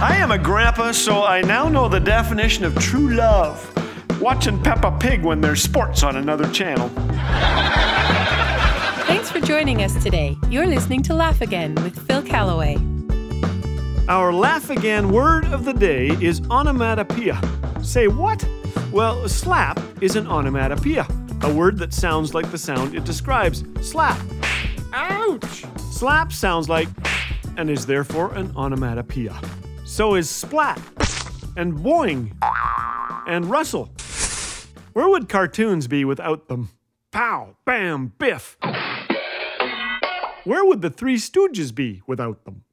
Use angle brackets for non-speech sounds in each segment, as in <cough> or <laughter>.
I am a grandpa, so I now know the definition of true love. Watching Peppa Pig when there's sports on another channel. Thanks for joining us today. You're listening to Laugh Again with Phil Callaway. Our laugh again word of the day is onomatopoeia. Say what? Well, slap is an onomatopoeia, a word that sounds like the sound it describes slap. Ouch! Slap sounds like and is therefore an onomatopoeia. So is splat and boing and rustle. Where would cartoons be without them? Pow, bam, biff. Where would the Three Stooges be without them?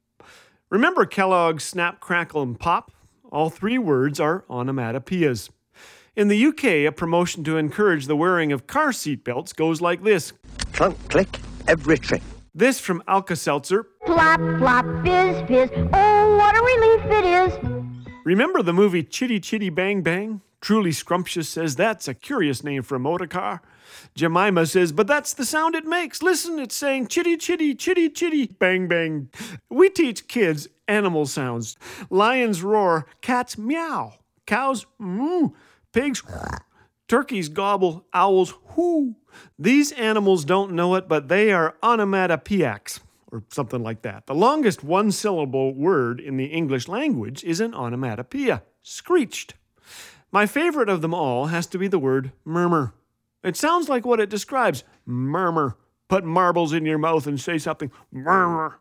Remember Kellogg's Snap, Crackle, and Pop? All three words are onomatopoeias. In the UK, a promotion to encourage the wearing of car seat belts goes like this Clunk, click, every trick. This from Alka Seltzer. Plop, plop, fizz, fizz. Oh, what a relief it is. Remember the movie Chitty Chitty Bang Bang? Truly Scrumptious says that's a curious name for a motor car. Jemima says, but that's the sound it makes. Listen, it's saying chitty chitty, chitty chitty, bang bang. We teach kids animal sounds. Lions roar, cats meow, cows moo, pigs <sniffs> turkeys gobble, owls whoo. These animals don't know it, but they are onomatopoeics, or something like that. The longest one syllable word in the English language is an onomatopoeia, screeched. My favorite of them all has to be the word murmur. It sounds like what it describes murmur. Put marbles in your mouth and say something murmur.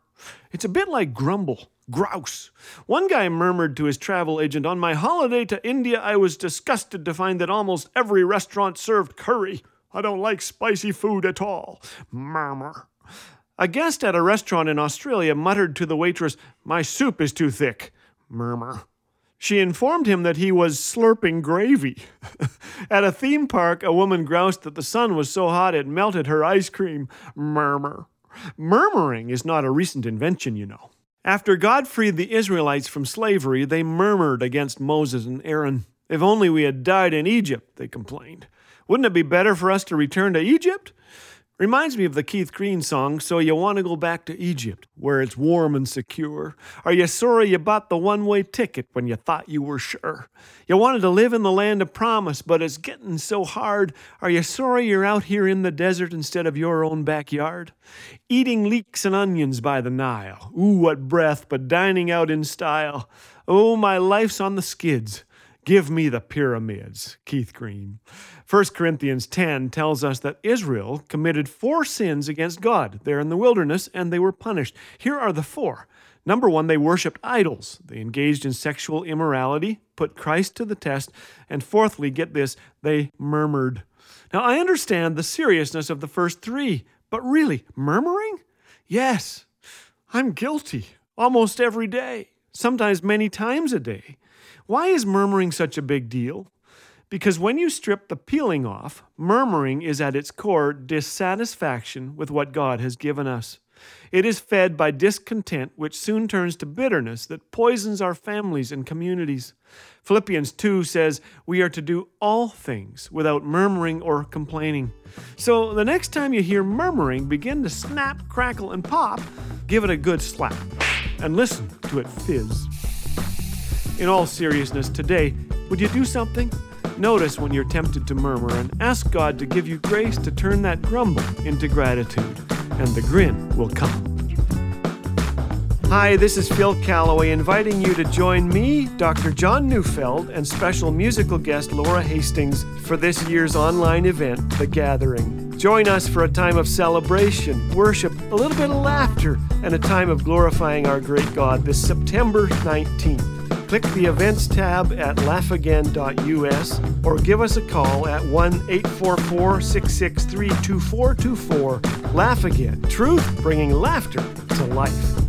It's a bit like grumble, grouse. One guy murmured to his travel agent, On my holiday to India, I was disgusted to find that almost every restaurant served curry. I don't like spicy food at all. Murmur. A guest at a restaurant in Australia muttered to the waitress, My soup is too thick. Murmur. She informed him that he was slurping gravy. <laughs> At a theme park, a woman groused that the sun was so hot it melted her ice cream. Murmur. Murmuring is not a recent invention, you know. After God freed the Israelites from slavery, they murmured against Moses and Aaron. If only we had died in Egypt, they complained. Wouldn't it be better for us to return to Egypt? Reminds me of the Keith Green song, So You Want to Go Back to Egypt, where it's warm and secure. Are you sorry you bought the one way ticket when you thought you were sure? You wanted to live in the land of promise, but it's getting so hard. Are you sorry you're out here in the desert instead of your own backyard? Eating leeks and onions by the Nile. Ooh, what breath, but dining out in style. Oh, my life's on the skids. Give me the pyramids, Keith Green. 1 Corinthians 10 tells us that Israel committed four sins against God there in the wilderness and they were punished. Here are the four. Number one, they worshiped idols. They engaged in sexual immorality, put Christ to the test. And fourthly, get this, they murmured. Now, I understand the seriousness of the first three, but really, murmuring? Yes, I'm guilty almost every day, sometimes many times a day. Why is murmuring such a big deal? Because when you strip the peeling off, murmuring is at its core dissatisfaction with what God has given us. It is fed by discontent, which soon turns to bitterness that poisons our families and communities. Philippians 2 says we are to do all things without murmuring or complaining. So the next time you hear murmuring begin to snap, crackle, and pop, give it a good slap and listen to it fizz. In all seriousness, today, would you do something? Notice when you're tempted to murmur and ask God to give you grace to turn that grumble into gratitude, and the grin will come. Hi, this is Phil Callaway inviting you to join me, Dr. John Neufeld, and special musical guest Laura Hastings for this year's online event, The Gathering. Join us for a time of celebration, worship, a little bit of laughter, and a time of glorifying our great God this September 19th click the events tab at laughagain.us or give us a call at 1 844 663 2424. Laugh Again, truth bringing laughter to life.